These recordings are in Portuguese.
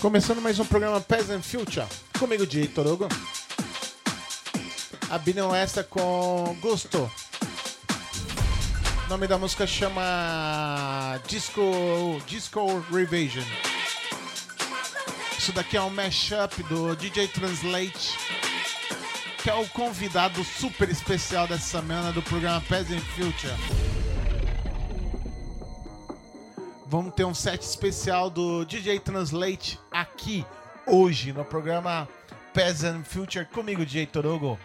Começando mais um programa Peasant Future, comigo de Torugo. Abrindo essa com Gusto. O nome da música chama Disco, Disco Revision. Isso daqui é um mashup do DJ Translate, que é o convidado super especial dessa semana do programa Peasant Future. Vamos ter um set especial do DJ Translate aqui hoje no programa Peasant Future comigo, DJ Torugo.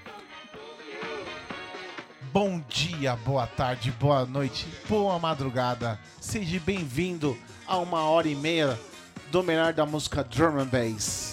Bom dia, boa tarde, boa noite, boa madrugada. Seja bem-vindo a uma hora e meia do melhor da música Drum and Bass.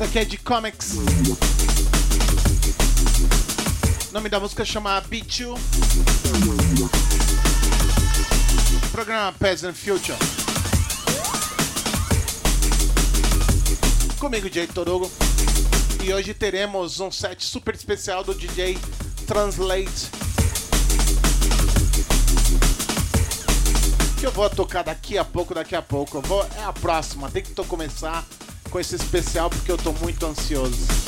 Essa daqui é de comics. O nome da música chama You. Programa Peasant Future. Comigo, DJ Torugo. E hoje teremos um set super especial do DJ Translate. Que eu vou tocar daqui a pouco, daqui a pouco. Eu vou, é a próxima, tem que começar com esse especial porque eu tô muito ansioso.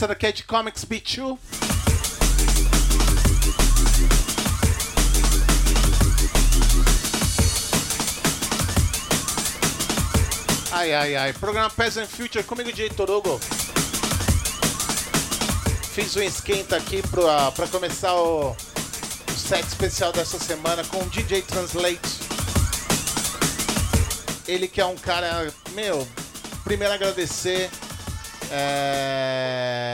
Essa é de Comics B2. Ai, ai, ai. Programa Peasant Future comigo, DJ Torugo. Fiz um esquenta aqui pra, pra começar o, o set especial dessa semana com o DJ Translate. Ele que é um cara, meu, primeiro agradecer é,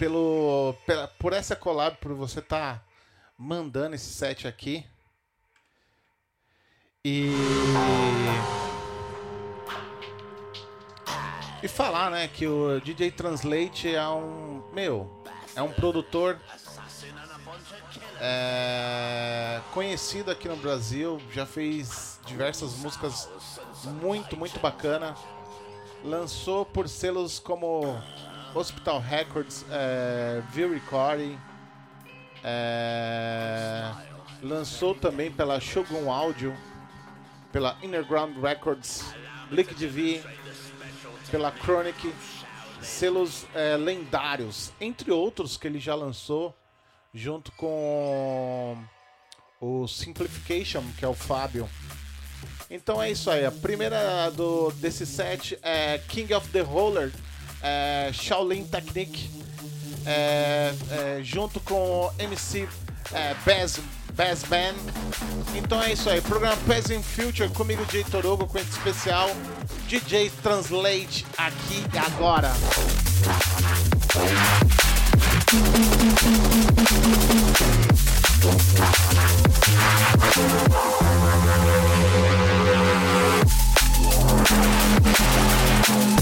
pelo, pela, por essa collab, por você estar tá mandando esse set aqui. E. E falar, né, que o DJ Translate é um. Meu, é um produtor é, conhecido aqui no Brasil, já fez diversas músicas muito, muito bacana lançou por selos como Hospital Records, é, Recording, é, lançou também pela Shogun Audio, pela Underground Records, Liquid V, pela Chronic, selos é, lendários, entre outros que ele já lançou, junto com o Simplification, que é o Fábio. Então é isso aí. A primeira do, desse set é King of the Roller, é, Shaolin Technique, é, é, junto com MC é, Bez, Bez Band. Então é isso aí, programa Present Future comigo, DJ Torogo com esse especial DJ Translate aqui e agora. Música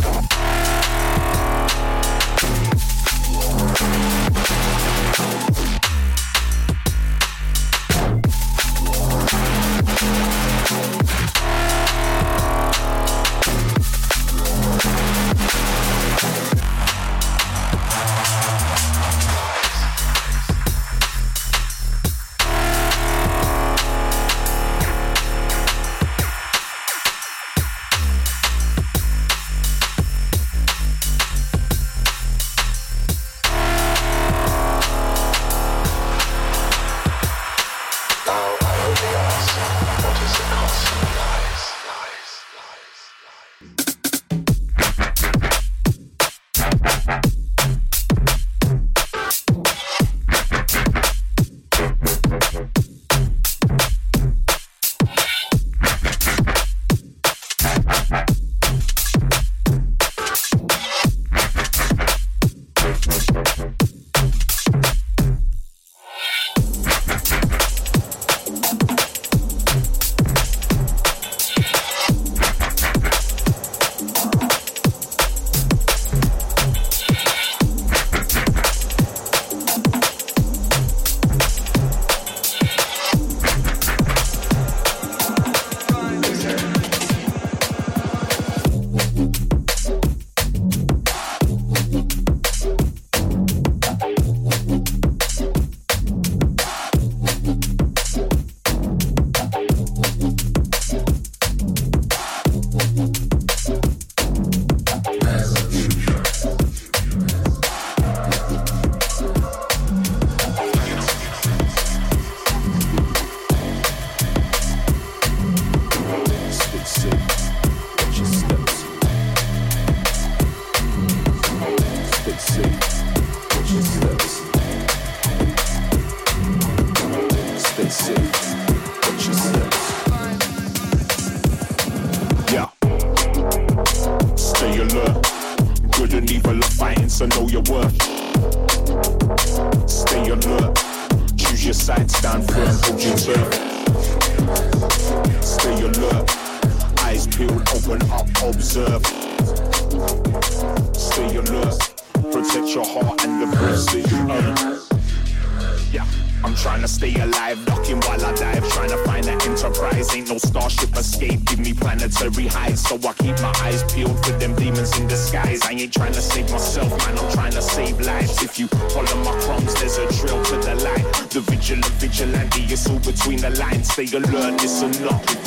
enough.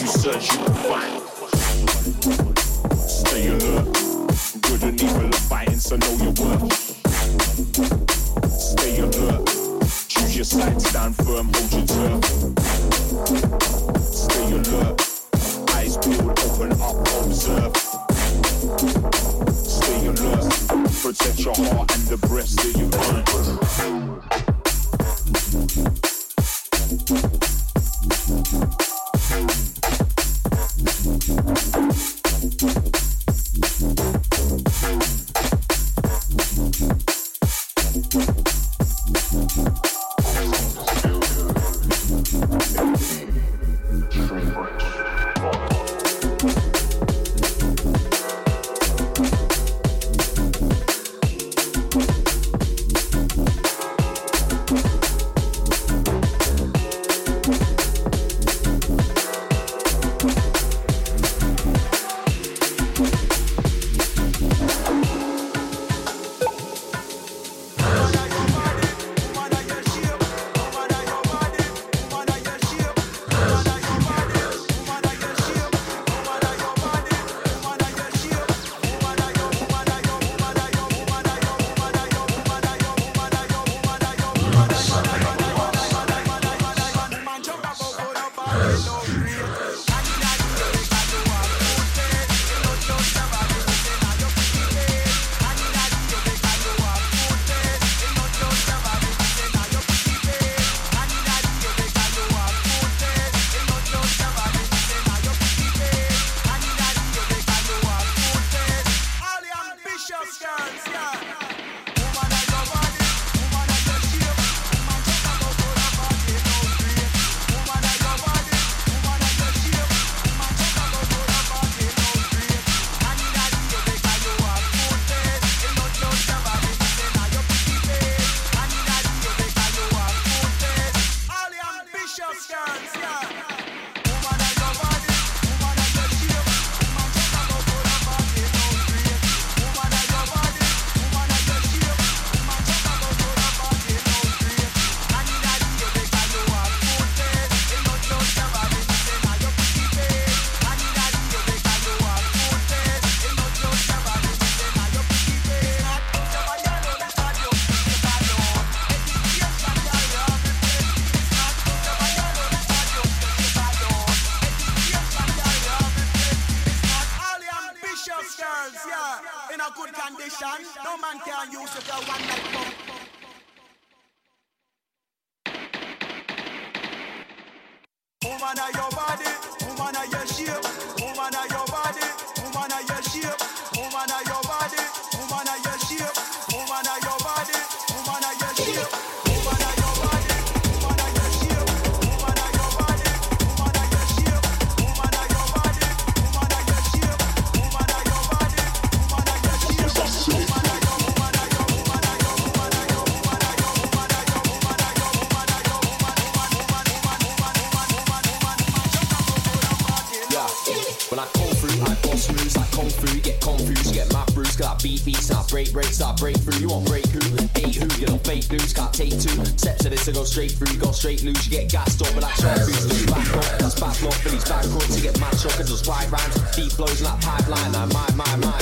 kung fu, you get confused, you get my bruise, Got I beat beats, and I break start I break through. You want break who? Hate who? You don't fake news, can't take two steps of this to go straight through. You go straight loose, you get gassed up, but that's short boost, that's back up, that's back up, and he's back up to get mad shook and just wide rhymes, deep flows in that pipeline, like my, my, my.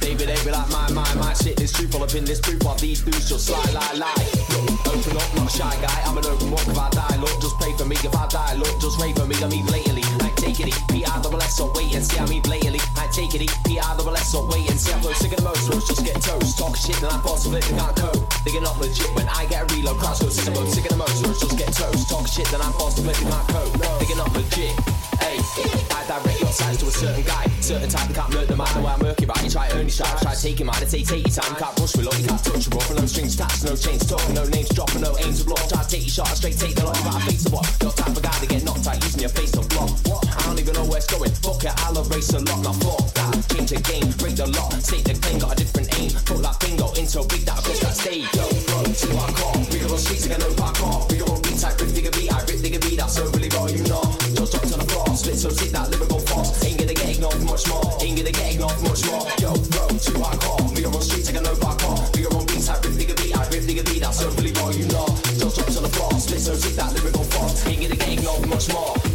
David be like my, my, my. Shit, this truth, all up in this proof, while these dudes just lie, lie, lie. Open up, not a shy guy, I'm an open one, if I die, look, just pray for me, if I die, look, just pray for me, I'm even late take it be out the less Wait and see how me it. I take it be out the less Wait and see how I'm sick of the most. Roads just get toast. Talk shit and I boss of it, they can't cope. They get not legit when I get a reload. Crowds go sick of the most. Roads just get toast. Talk shit and I boss of it, they can't cope. They get not legit. Hey, I direct your size to a certain guy. Certain type, you can't murder man the way I murk it right. You try earn your stripes, try taking and say take your time. Can't rush with lot, you can't touch rough. No strings attached, no chains talking, no names dropping, no aims to block. Try to take your shot, straight take the lot. Got a face to what? Your type of guy to get knocked out using your face to block. I don't even know where it's going. Fuck it, I'll erase a lot. Now fuck that. Change the game, break the lock. State the claim, got a different aim. Put that bingo into big that across that stage. Yo, bro, to our car. Go on streets, we got no park. We go on beat type, rip digger beat, I rip digger beat. That's so really got you so sick that lyrical fast. Ain't get ignored much more. Ain't get ignored much more. Yo, bro, to our car. We go on streets, we got no park car. Go on beats, type, rip digger beat, I rip digger beat. That's so really got you know. Just drop to the floor, split so sick that lyrical fast. Ain't get ignored much more.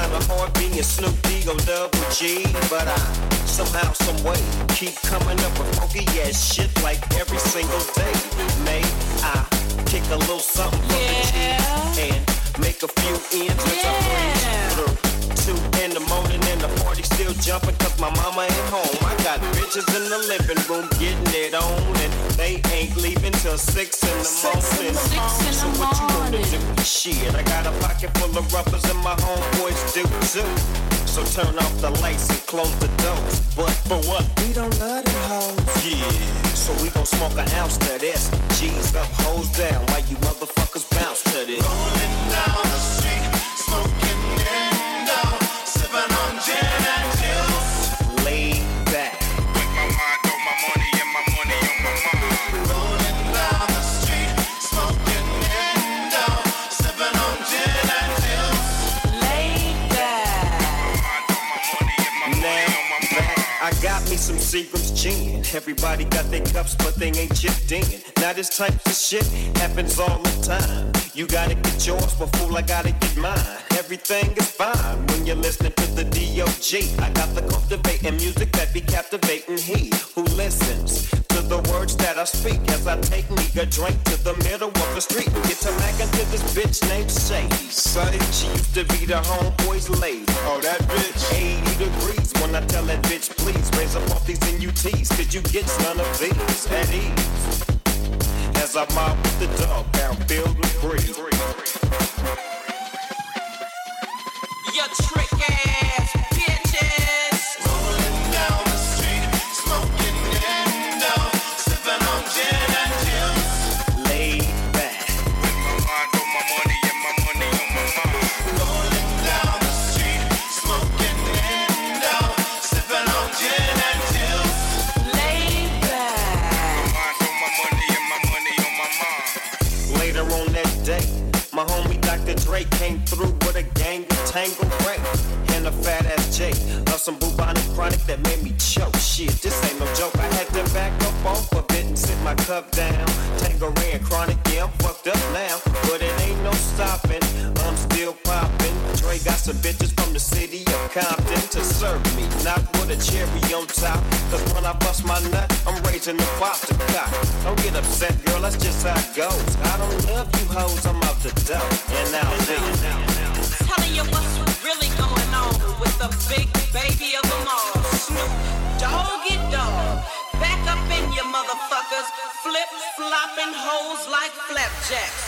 Kinda hard being Snoop D O double G. But I somehow, some way keep coming up with funky ass shit like every single day. May I kick a little something for the G's and make a few ends with a breeze through. Two in the morning and the party still jumping cause my mama ain't home. I got bitches in the living room getting it on and they ain't leaving till six in the morning. so what you gonna do? Shit, I got a pocket full of rubbers and my homeboys do too. So turn off the lights and close the doors. But for what? We don't love them hoes. Yeah. So we gon' smoke an ounce to this. G's up, hoes down, while you motherfuckers bounce to this. Rolling down the street, smoking Seagram's gin. Everybody got their cups, but they ain't chipped in. Now this type of shit happens all the time. You gotta get yours, but fool, I gotta get mine. Everything is fine when you're listening to the D.O.G. I got the cultivating music that be captivating he who listens the words that I speak as I take me a drink to the middle of the street. Get to mackin' to this bitch named Sadie. Say she used to be the homeboy's lady. Oh, that bitch. 80 degrees when I tell that bitch, please raise up off these NUTs. Could you get none of these at ease? As I mob with the dog down filled with breeze. You trick and a fat ass J of some bubonic chronic that made me choke. Shit, this ain't no joke. I had to back up off of it and sit my cup down. And chronic, yeah, I'm fucked up now, but it ain't no stopping. I'm still popping. Dre got some bitches from the city of Compton to serve me, not with a cherry on top. Cause when I bust my nut, I'm raising the pop to cock. Don't get upset, girl, that's just how it goes. I don't love you hoes, I'm out the door. And now, now, Telling you what's really going on with the big baby of them all. Snoop Doggy Dog. Back up in you motherfuckers. Flip flopping hoes like flapjacks.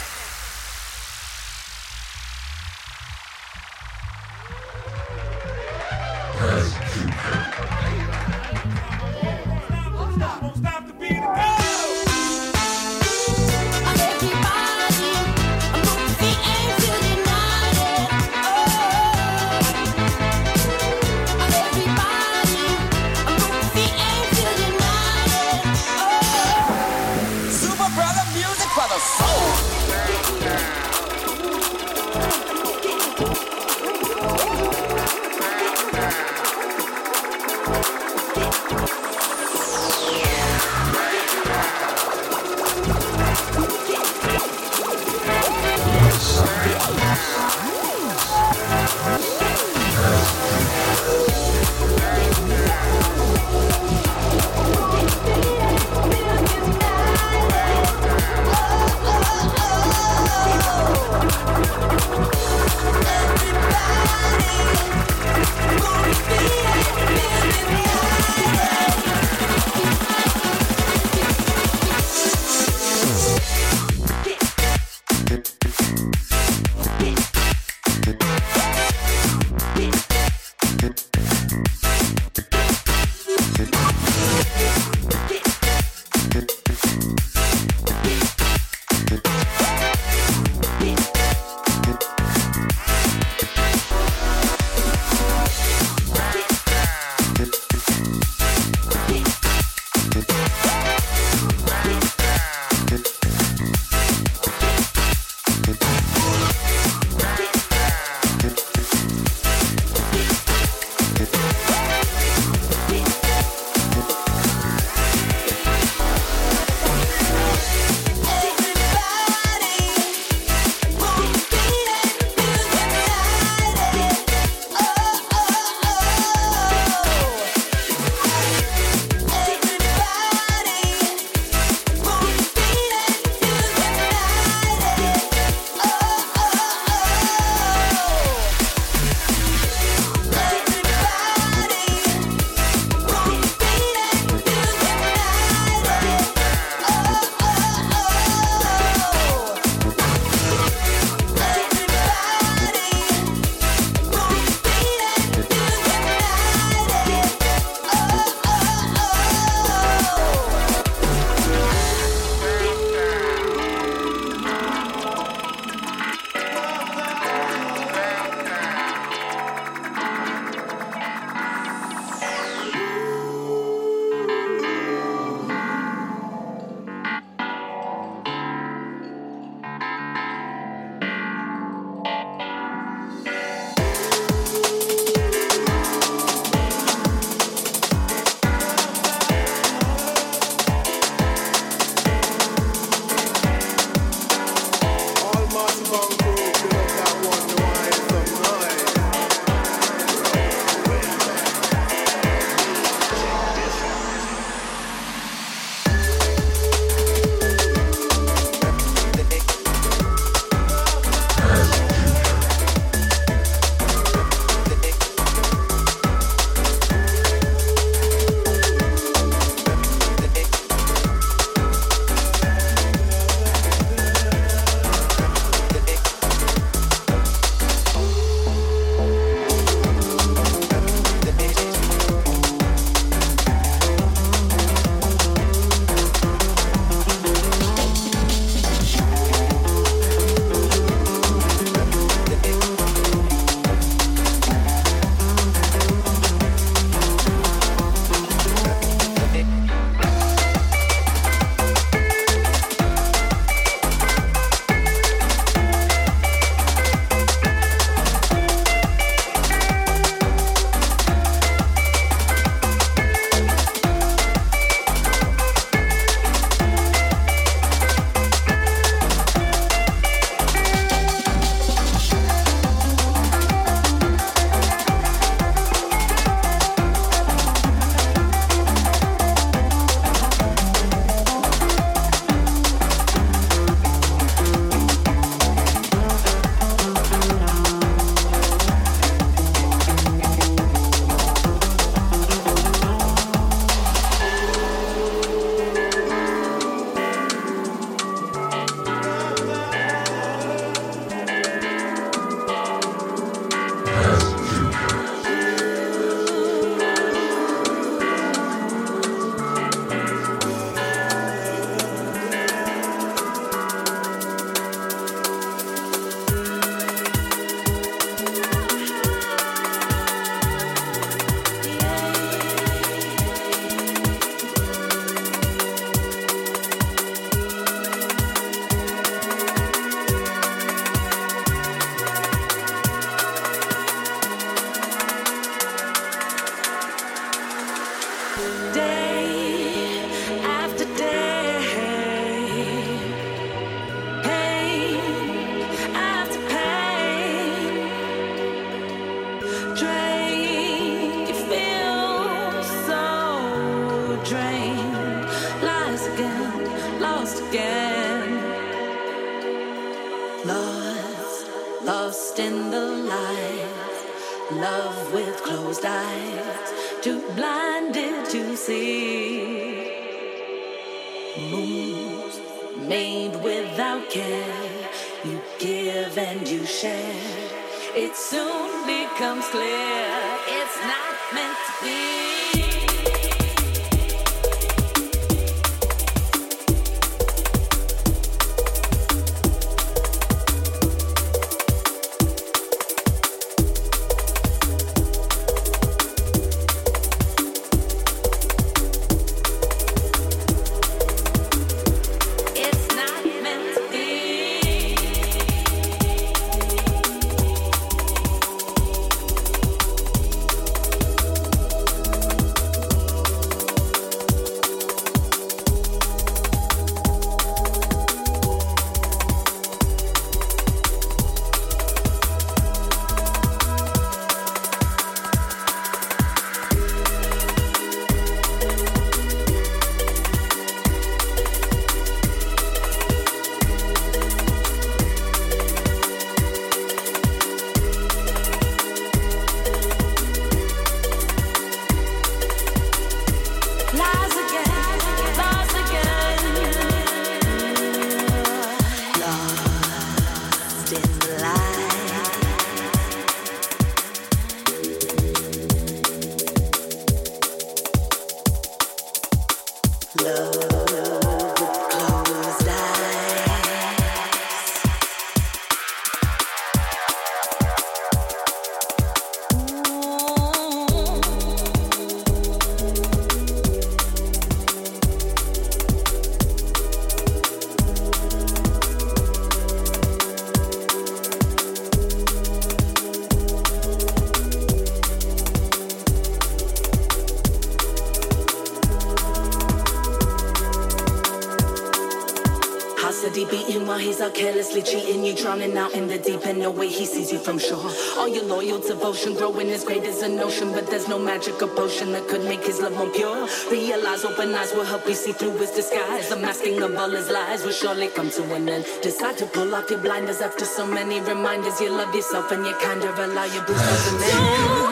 Devotion growing as great as an ocean, but there's no magic or potion that could make his love more pure. Realize open eyes will help you see through his disguise. The masking of all his lies will surely come to an end. Decide to pull off your blinders after so many reminders. You love yourself and you kind of allow your boots to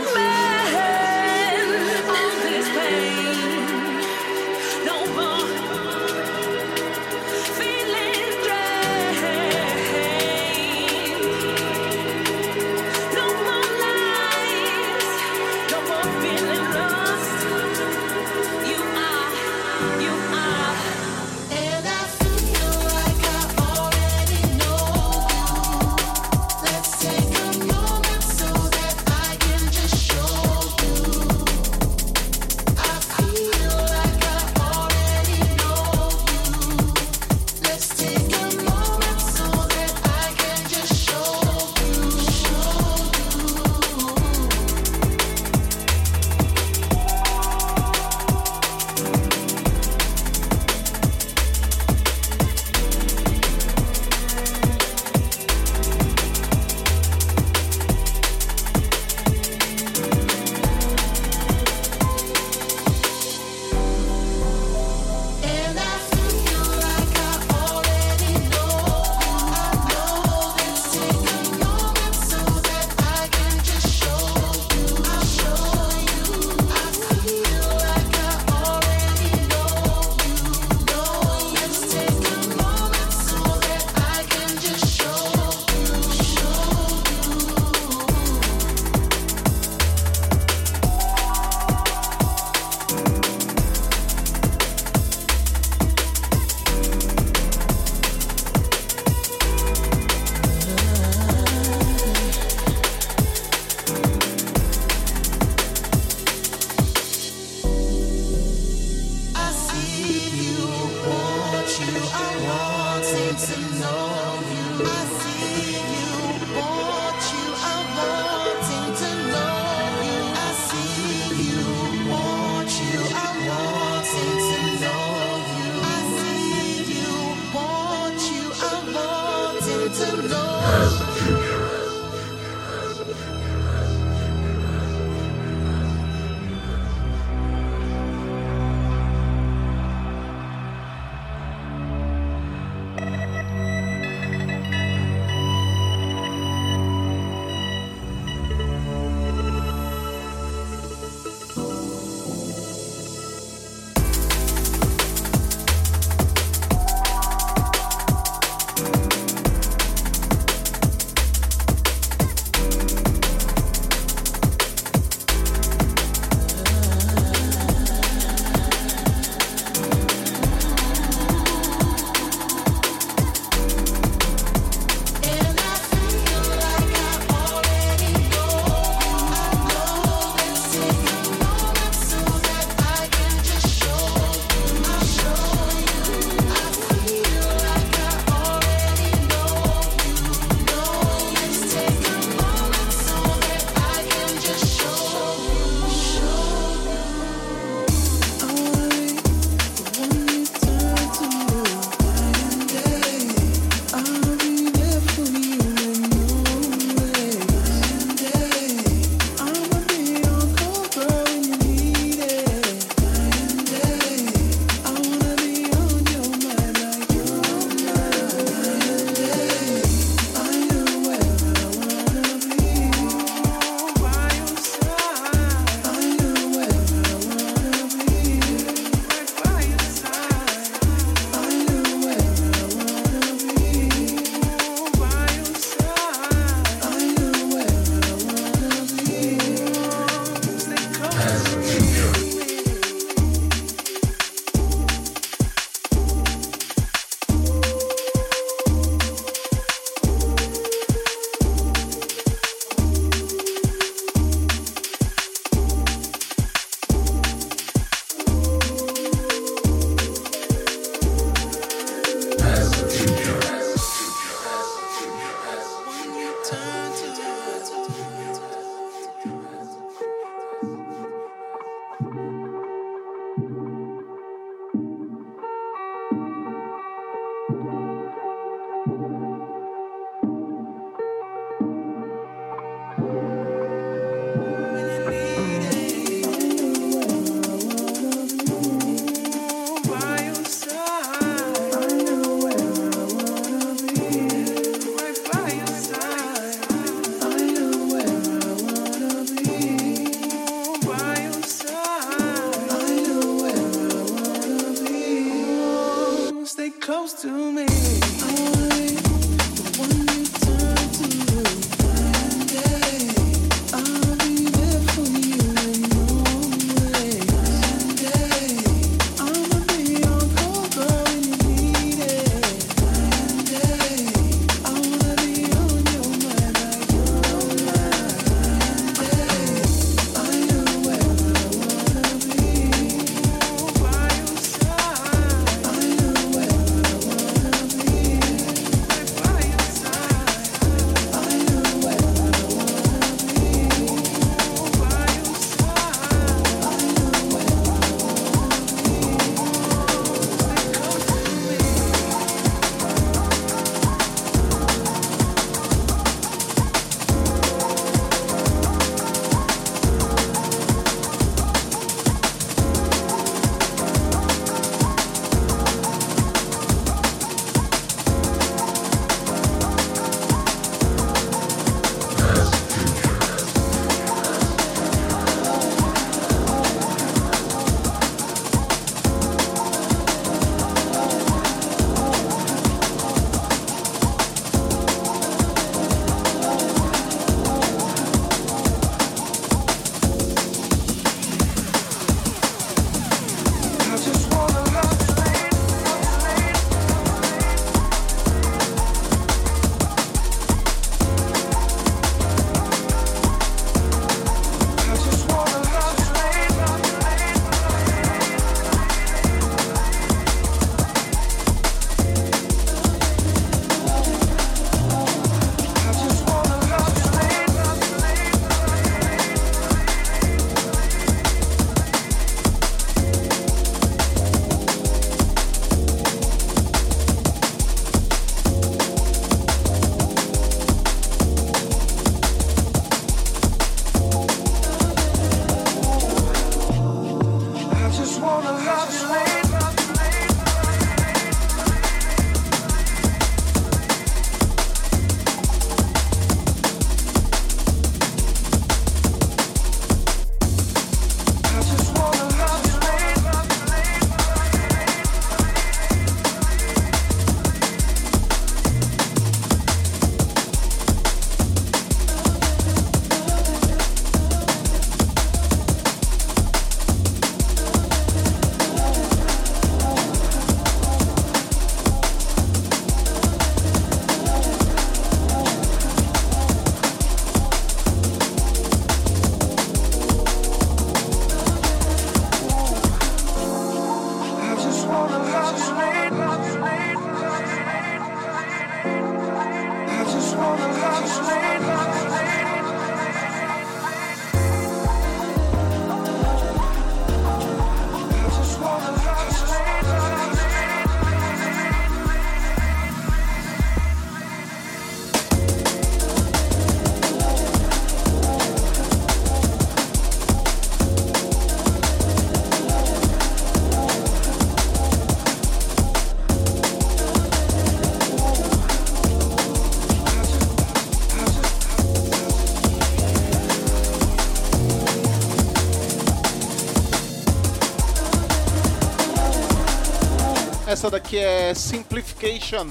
Essa daqui é Simplification,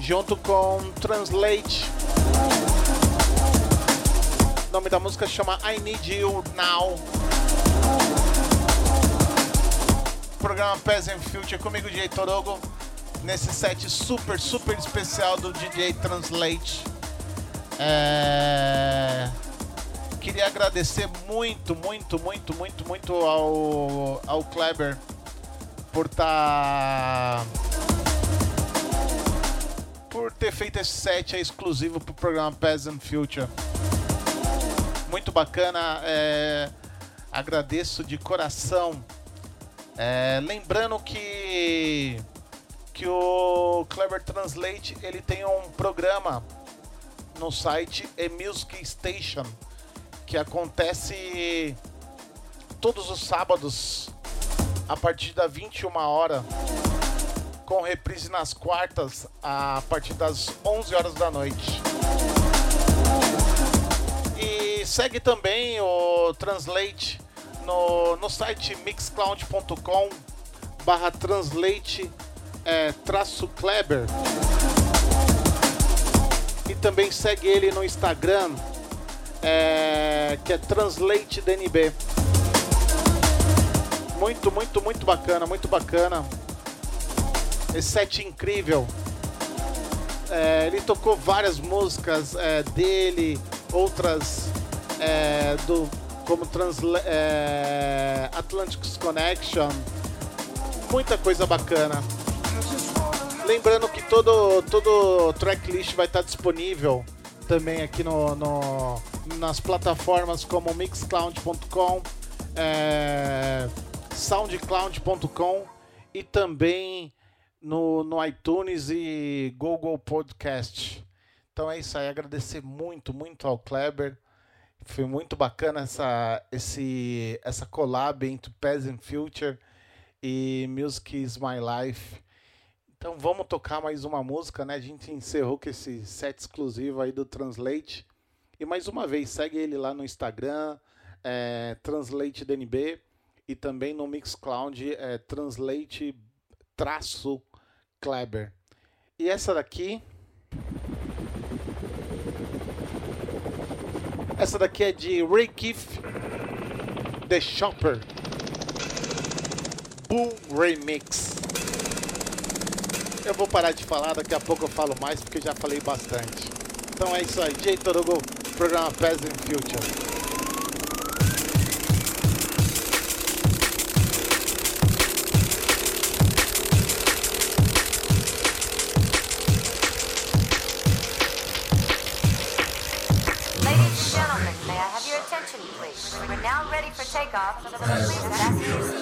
junto com Translate. O nome da música chama I Need You Now. Programa Peasant Future comigo, DJ Torogo, nesse set super, super especial do DJ Translate. É... Queria agradecer muito, muito, muito, muito, muito ao, ao Kleber por estar. por ter feito esse set exclusivo pro programa Peasant Future. Muito bacana, é, agradeço de coração. É, lembrando que que o Clever Translate ele tem um programa no site E Music Station que acontece todos os sábados a partir da 21 hora com reprise nas quartas a partir das 11 horas da noite. E segue também o Translate no, no site mixcloud.com barra translate é, traço Kleber. E também segue ele no Instagram, é, que é Translate DNB. Muito, muito, muito bacana, muito bacana. Esse set incrível. É, ele tocou várias músicas é, dele, outras é, do como Transla é, Atlantic's Connection, muita coisa bacana. Lembrando que todo todo tracklist vai estar disponível também aqui no, no- nas plataformas como mixcloud.com, é, soundcloud.com e também no, no iTunes e Google Podcast. Então é isso aí, agradecer muito, muito ao Kleber. Foi muito bacana essa, esse, essa collab entre Past and Future e Music is My Life. Então vamos tocar mais uma música, né? A gente encerrou com esse set exclusivo aí do Translate. E mais uma vez, segue ele lá no Instagram, é, Translate DNB, e também no Mixcloud, é, Translate traço Kleber. E essa daqui. Essa daqui é de Ray Keith, The Shopper, Bull Remix. Eu vou parar de falar, daqui a pouco eu falo mais, porque já falei bastante. Então é isso aí, J. Torugo, programa Past and Future. shake off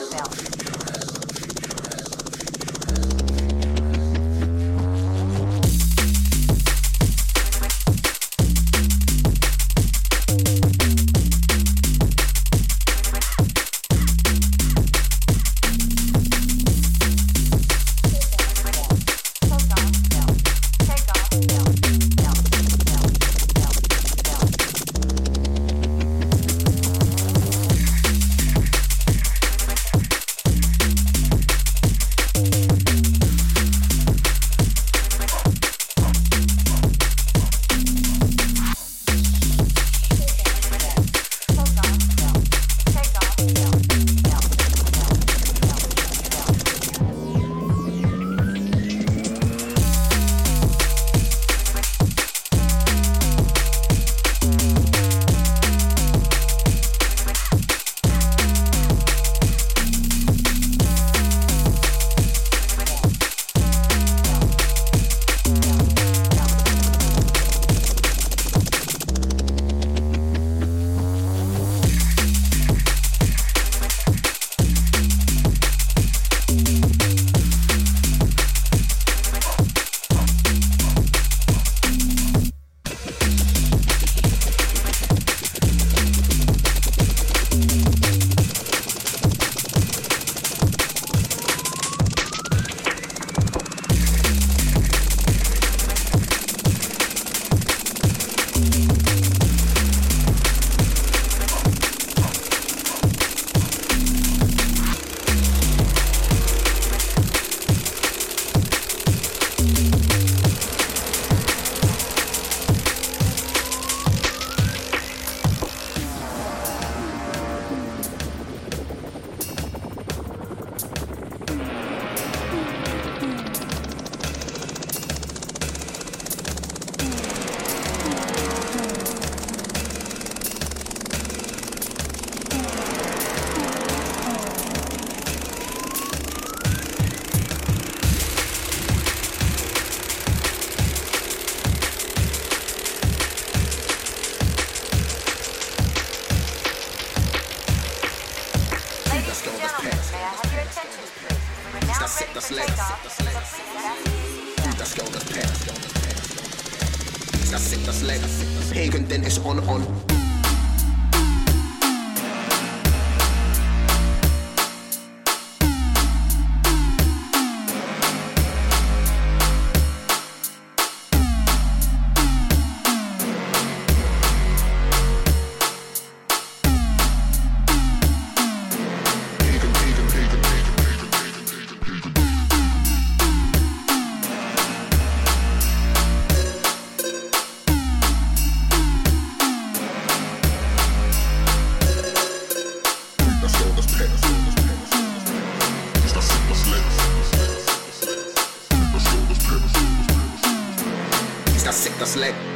das legs.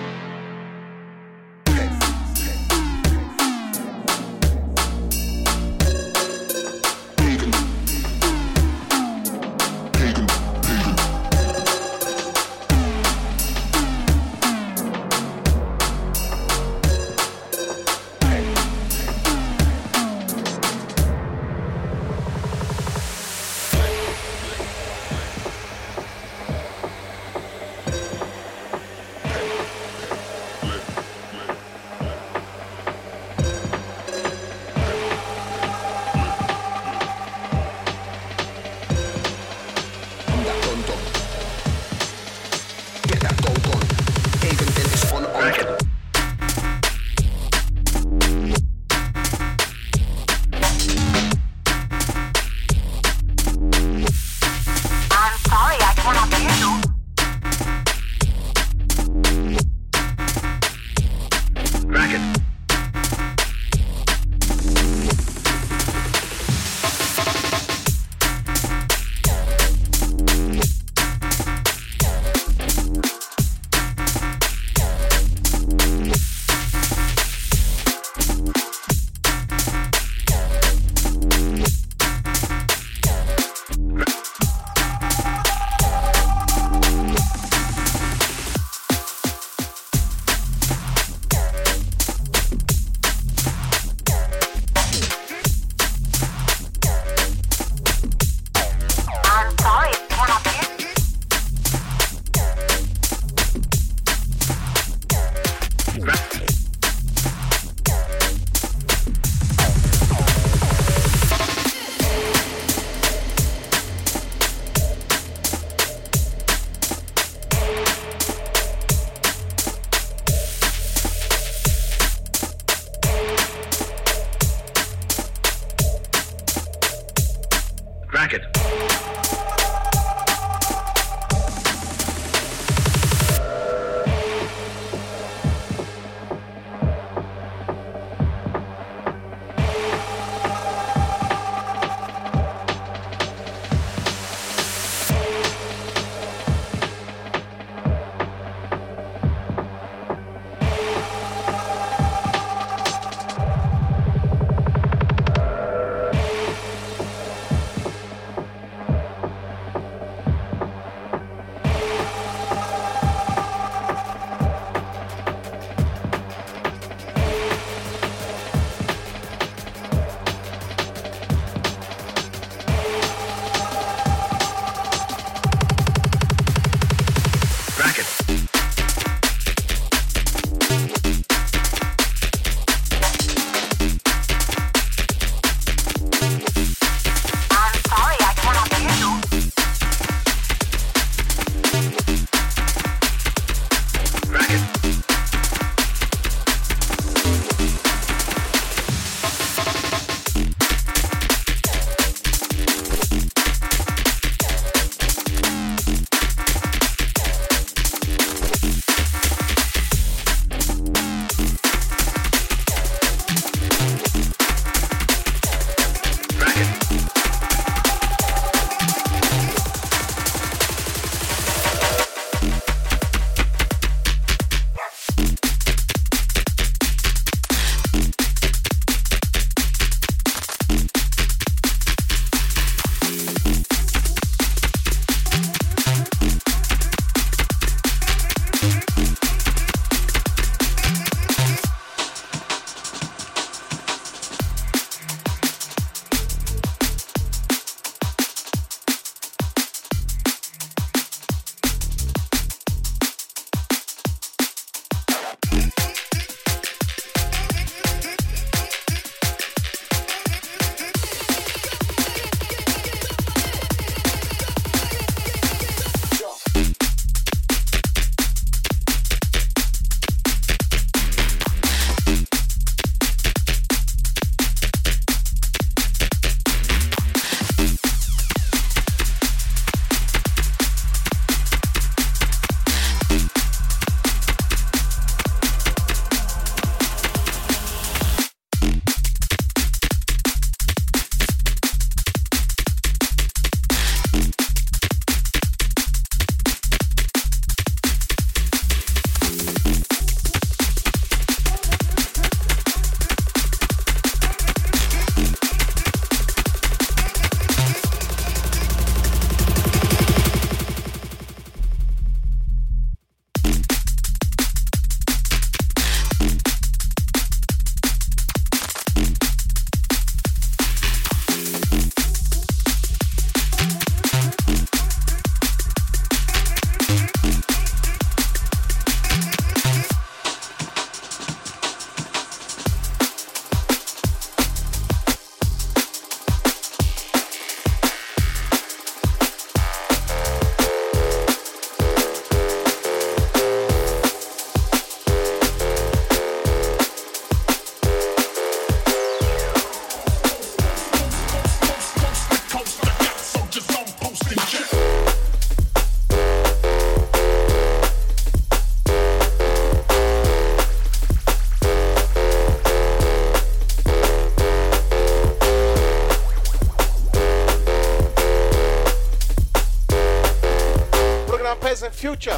Future.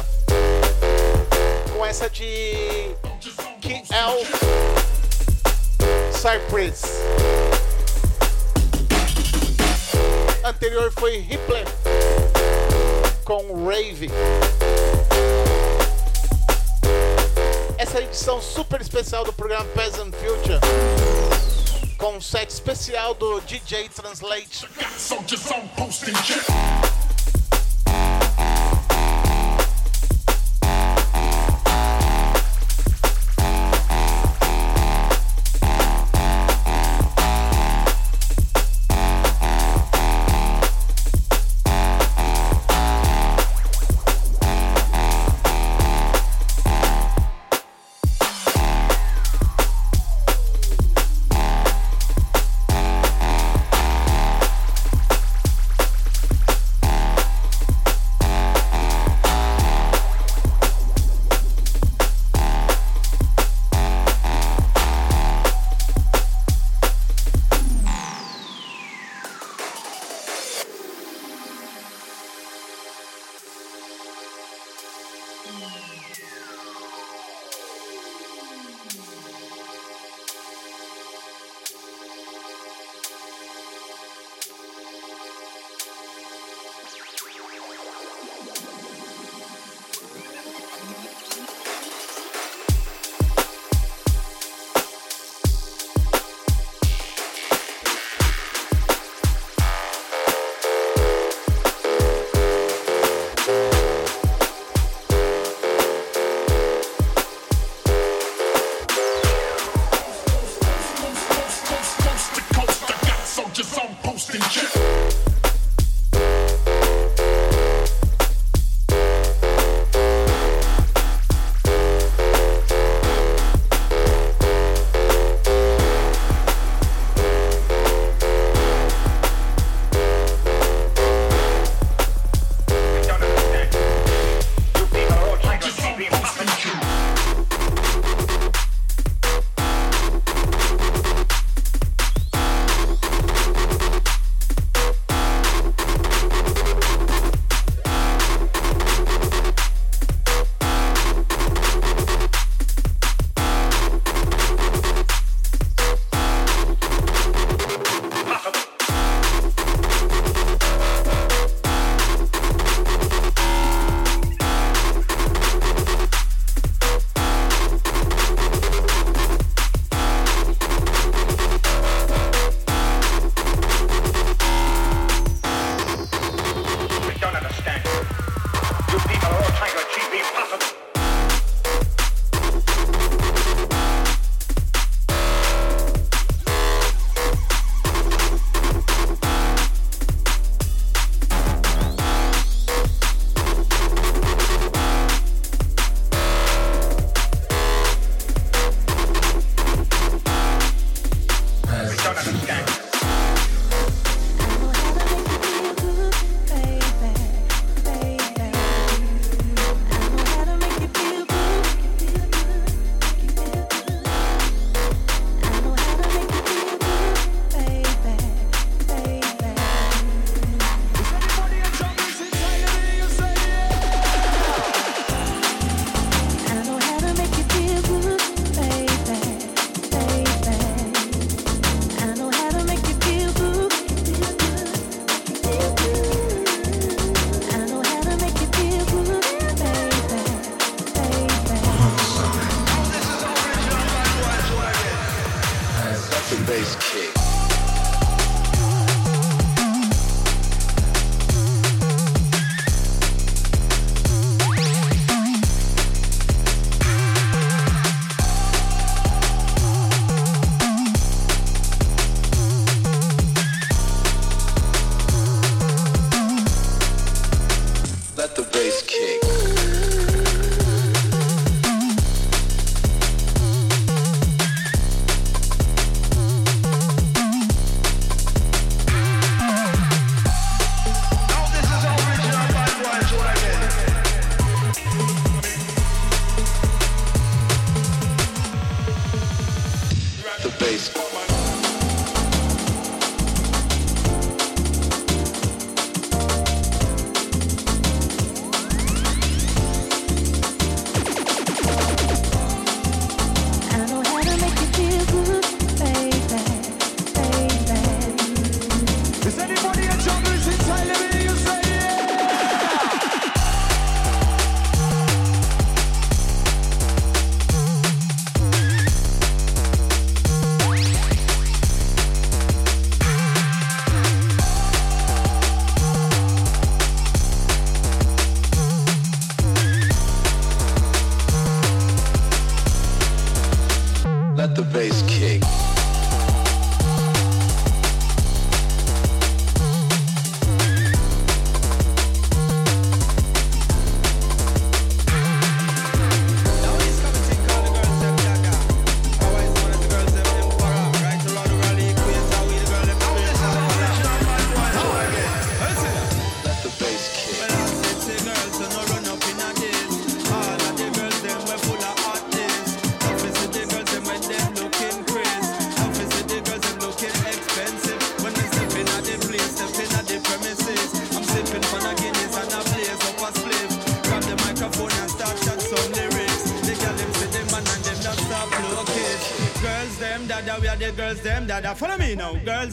Com essa de KL Cypress. Anterior foi Ripley com Rave. Essa é edição super especial do programa Peasant Future. Com um set especial do DJ Translate.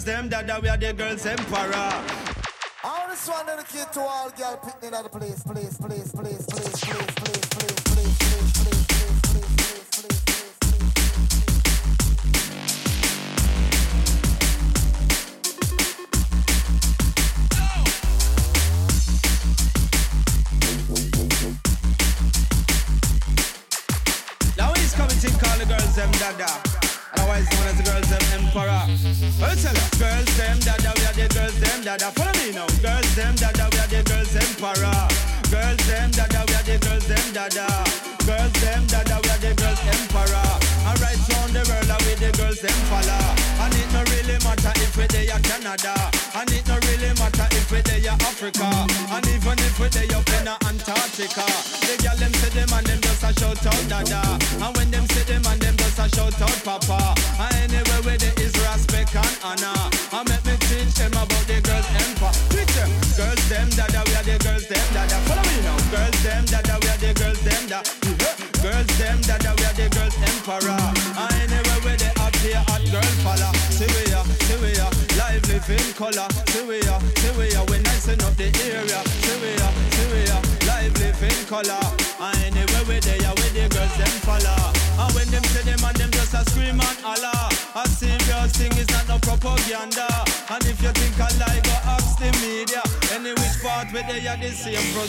them, that we are the girls emperor. I want to get to all girl picnic at the place, place, place, place, place.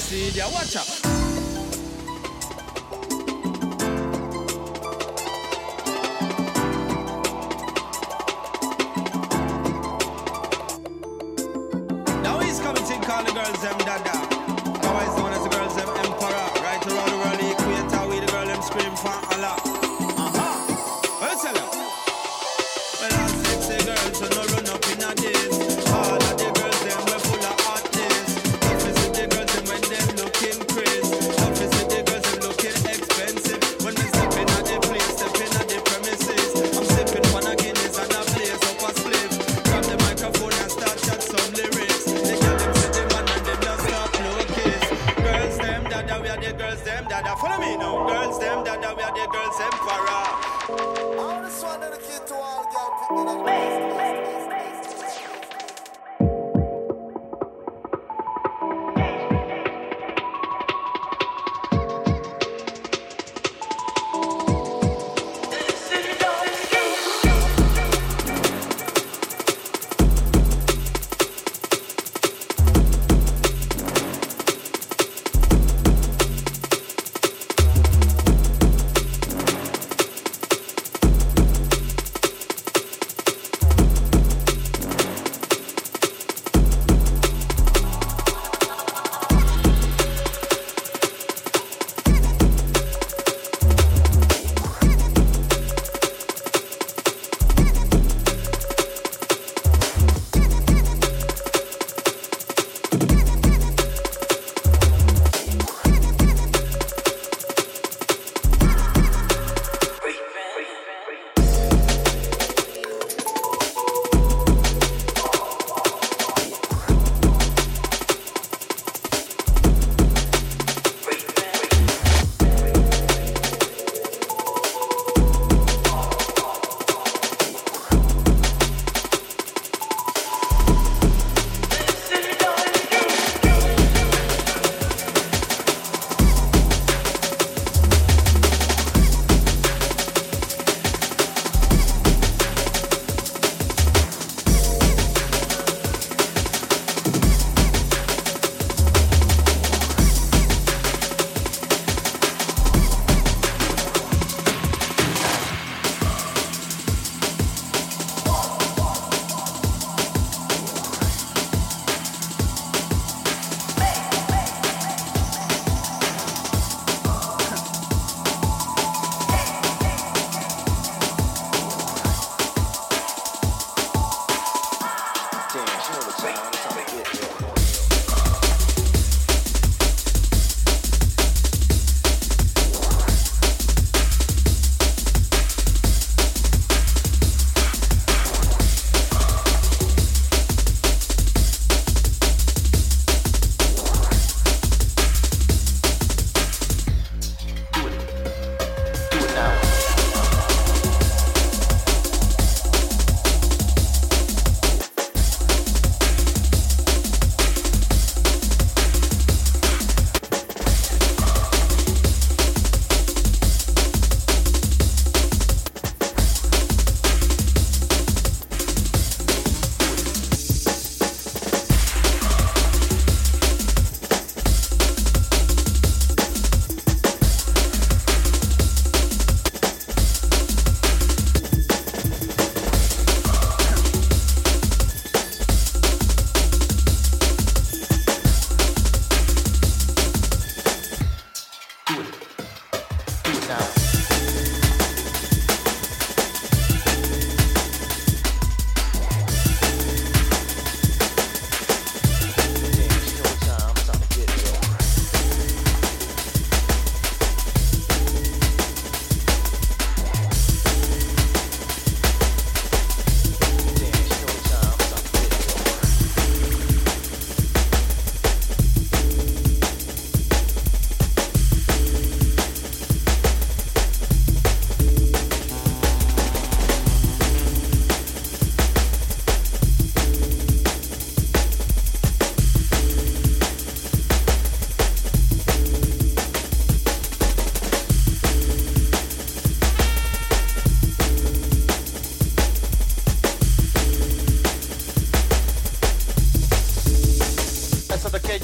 See ya! Watch out.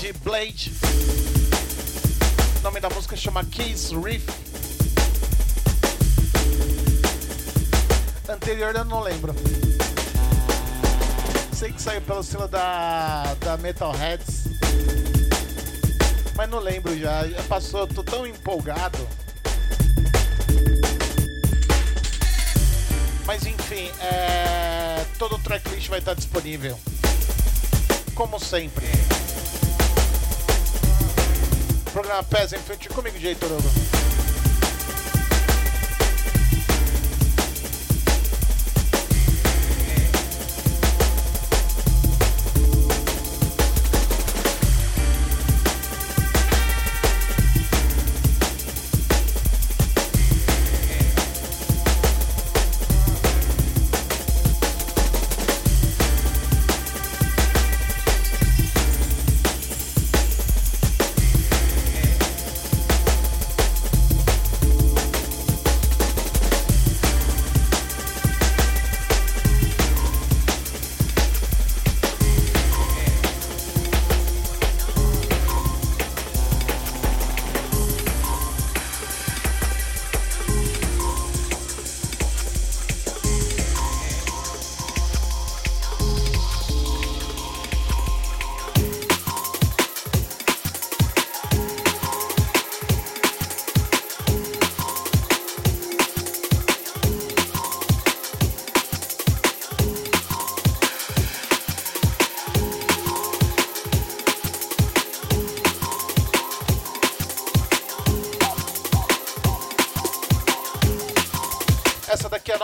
De Blade. O nome da música chama Keys Riff. Anterior eu não lembro. Sei que saiu pelo selo da, da Metalheads. Mas não lembro já. Já passou, eu tô tão empolgado. Mas enfim, é... todo o tracklist vai estar disponível. Como sempre. Programa Pés em frente comigo, Jay Torogo.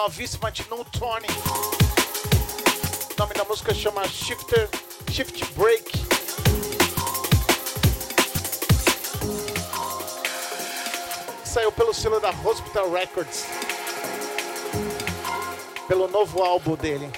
Novíssima de No Tony. O nome da música chama Shifter Shift Break. Saiu pelo selo da Hospital Records. Pelo novo álbum dele.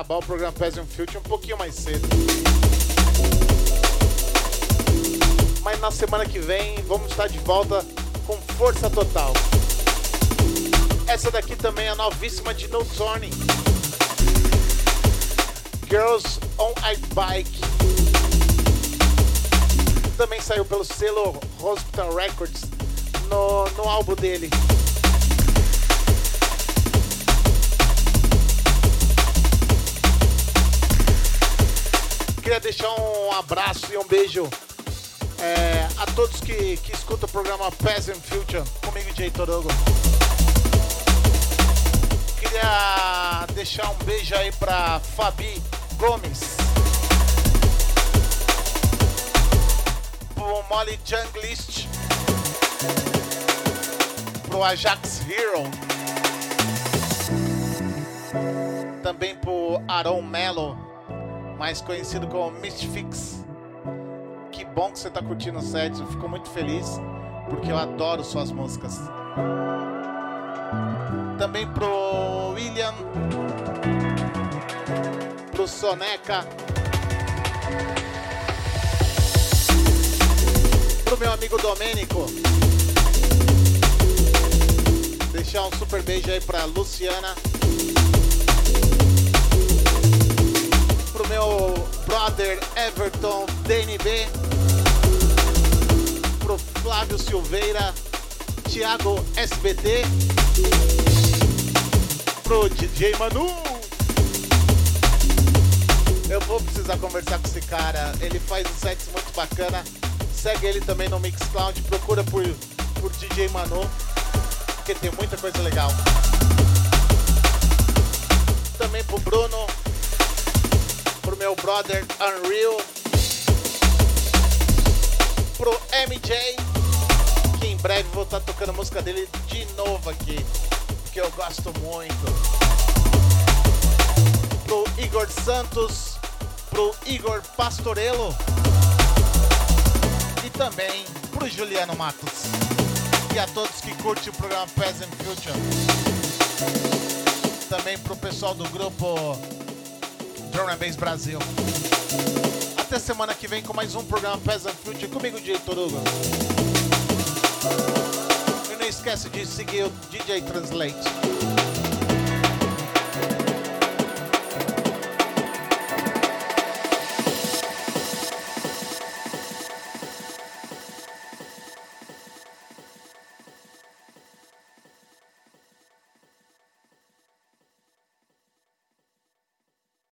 Acabar o programa Peasant Future um pouquinho mais cedo. Mas na semana que vem vamos estar de volta com força total. Essa daqui também é novíssima de No Turning. Girls on a Bike. Também saiu pelo selo Hospital Records no, no álbum dele. Abraço e um beijo é, a todos que, que escutam o programa Peasant Future, comigo, Jay Torogo. Queria deixar um beijo aí pra Fabi Gomes, pro Molly Junglist, pro Ajax Hero, também pro Aaron Mello, mais conhecido como Mystifics. Bom que você tá curtindo o set, eu fico muito feliz, porque eu adoro suas músicas. Também pro William, pro Soneca, pro meu amigo Domênico. Deixar um super beijo aí pra Luciana. Pro meu brother Everton DNB. Flávio Silveira, Thiago SBT. Pro DJ Manu. Eu vou precisar conversar com esse cara. Ele faz um set muito bacana. Segue ele também no Mixcloud. Procura por, por DJ Manu. Porque tem muita coisa legal. Também pro Bruno. Pro meu brother Unreal. Pro MJ. Que em breve vou estar tocando a música dele de novo aqui. Que eu gosto muito. Pro Igor Santos. Pro Igor Pastorello. E também pro Juliano Matos. E a todos que curtem o programa Peasant Future. Também pro pessoal do grupo and Bass Brasil. Até semana que vem com mais um programa Peasant Future comigo, DJ Toruga. E não esquece de seguir o DJ Translate.